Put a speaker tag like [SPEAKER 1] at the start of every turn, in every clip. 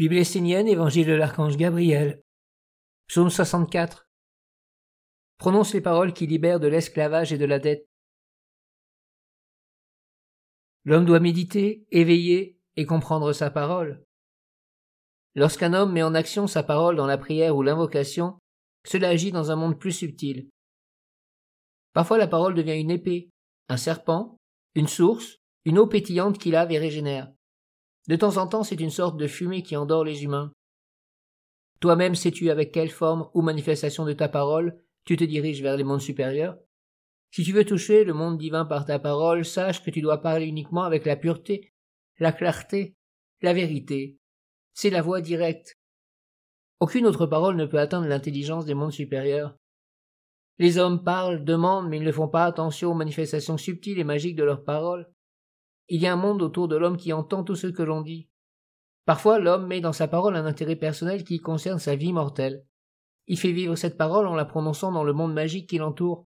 [SPEAKER 1] Bible essénienne, Évangile de l'archange Gabriel. Psaume 64. Prononce les paroles qui libèrent de l'esclavage et de la dette. L'homme doit méditer, éveiller et comprendre sa parole. Lorsqu'un homme met en action sa parole dans la prière ou l'invocation, cela agit dans un monde plus subtil. Parfois la parole devient une épée, un serpent, une source, une eau pétillante qui lave et régénère. De temps en temps, c'est une sorte de fumée qui endort les humains. Toi-même sais-tu avec quelle forme ou manifestation de ta parole tu te diriges vers les mondes supérieurs Si tu veux toucher le monde divin par ta parole, sache que tu dois parler uniquement avec la pureté, la clarté, la vérité. C'est la voie directe. Aucune autre parole ne peut atteindre l'intelligence des mondes supérieurs. Les hommes parlent, demandent, mais ils ne font pas attention aux manifestations subtiles et magiques de leurs paroles. Il y a un monde autour de l'homme qui entend tout ce que l'on dit. Parfois, l'homme met dans sa parole un intérêt personnel qui concerne sa vie mortelle. Il fait vivre cette parole en la prononçant dans le monde magique qui l'entoure.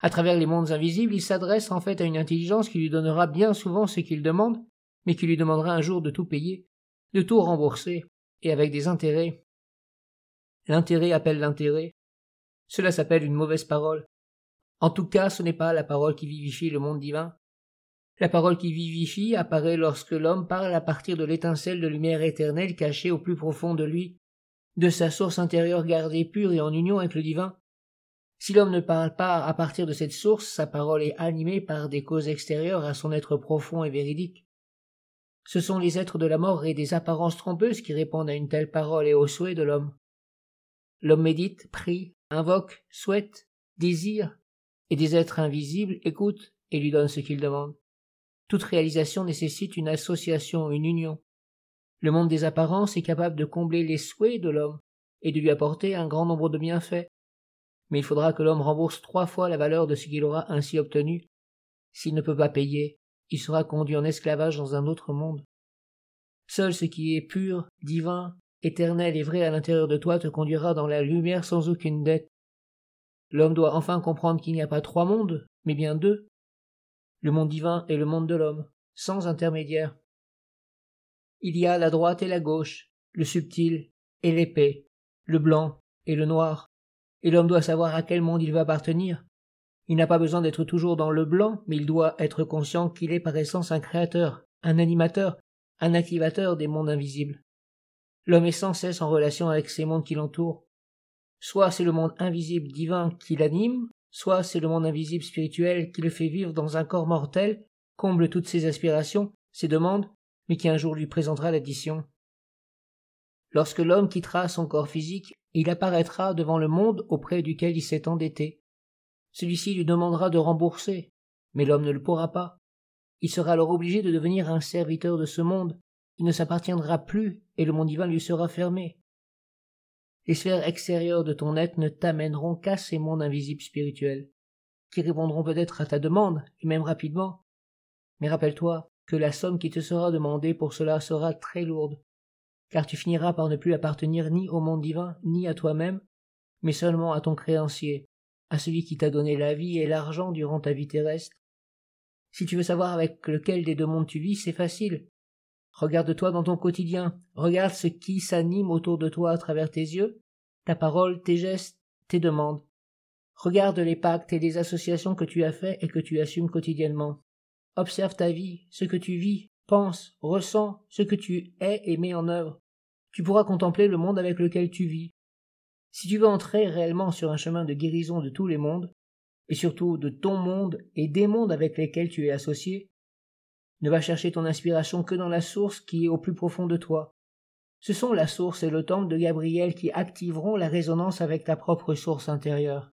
[SPEAKER 1] À travers les mondes invisibles, il s'adresse en fait à une intelligence qui lui donnera bien souvent ce qu'il demande, mais qui lui demandera un jour de tout payer, de tout rembourser, et avec des intérêts. L'intérêt appelle l'intérêt. Cela s'appelle une mauvaise parole. En tout cas, ce n'est pas la parole qui vivifie le monde divin, la parole qui vivifie apparaît lorsque l'homme parle à partir de l'étincelle de lumière éternelle cachée au plus profond de lui, de sa source intérieure gardée pure et en union avec le divin. Si l'homme ne parle pas à partir de cette source, sa parole est animée par des causes extérieures à son être profond et véridique. Ce sont les êtres de la mort et des apparences trompeuses qui répondent à une telle parole et aux souhaits de l'homme. L'homme médite, prie, invoque, souhaite, désire, et des êtres invisibles écoutent et lui donnent ce qu'il demande. Toute réalisation nécessite une association, une union. Le monde des apparences est capable de combler les souhaits de l'homme et de lui apporter un grand nombre de bienfaits. Mais il faudra que l'homme rembourse trois fois la valeur de ce qu'il aura ainsi obtenu. S'il ne peut pas payer, il sera conduit en esclavage dans un autre monde. Seul ce qui est pur, divin, éternel et vrai à l'intérieur de toi te conduira dans la lumière sans aucune dette. L'homme doit enfin comprendre qu'il n'y a pas trois mondes, mais bien deux, le monde divin et le monde de l'homme, sans intermédiaire. Il y a la droite et la gauche, le subtil et l'épais, le blanc et le noir, et l'homme doit savoir à quel monde il va appartenir. Il n'a pas besoin d'être toujours dans le blanc, mais il doit être conscient qu'il est par essence un créateur, un animateur, un activateur des mondes invisibles. L'homme est sans cesse en relation avec ces mondes qui l'entourent. Soit c'est le monde invisible divin qui l'anime, soit c'est le monde invisible spirituel qui le fait vivre dans un corps mortel, comble toutes ses aspirations, ses demandes, mais qui un jour lui présentera l'addition. Lorsque l'homme quittera son corps physique, il apparaîtra devant le monde auprès duquel il s'est endetté. Celui-ci lui demandera de rembourser, mais l'homme ne le pourra pas. Il sera alors obligé de devenir un serviteur de ce monde, il ne s'appartiendra plus, et le monde divin lui sera fermé. Les sphères extérieures de ton être ne t'amèneront qu'à ces mondes invisibles spirituels, qui répondront peut-être à ta demande, et même rapidement. Mais rappelle-toi que la somme qui te sera demandée pour cela sera très lourde, car tu finiras par ne plus appartenir ni au monde divin, ni à toi-même, mais seulement à ton créancier, à celui qui t'a donné la vie et l'argent durant ta vie terrestre. Si tu veux savoir avec lequel des deux mondes tu vis, c'est facile. Regarde-toi dans ton quotidien, regarde ce qui s'anime autour de toi à travers tes yeux, ta parole, tes gestes, tes demandes. Regarde les pactes et les associations que tu as faits et que tu assumes quotidiennement. Observe ta vie, ce que tu vis, penses, ressens, ce que tu es et mets en œuvre. Tu pourras contempler le monde avec lequel tu vis. Si tu veux entrer réellement sur un chemin de guérison de tous les mondes, et surtout de ton monde et des mondes avec lesquels tu es associé, ne va chercher ton inspiration que dans la source qui est au plus profond de toi. Ce sont la source et le temple de Gabriel qui activeront la résonance avec ta propre source intérieure.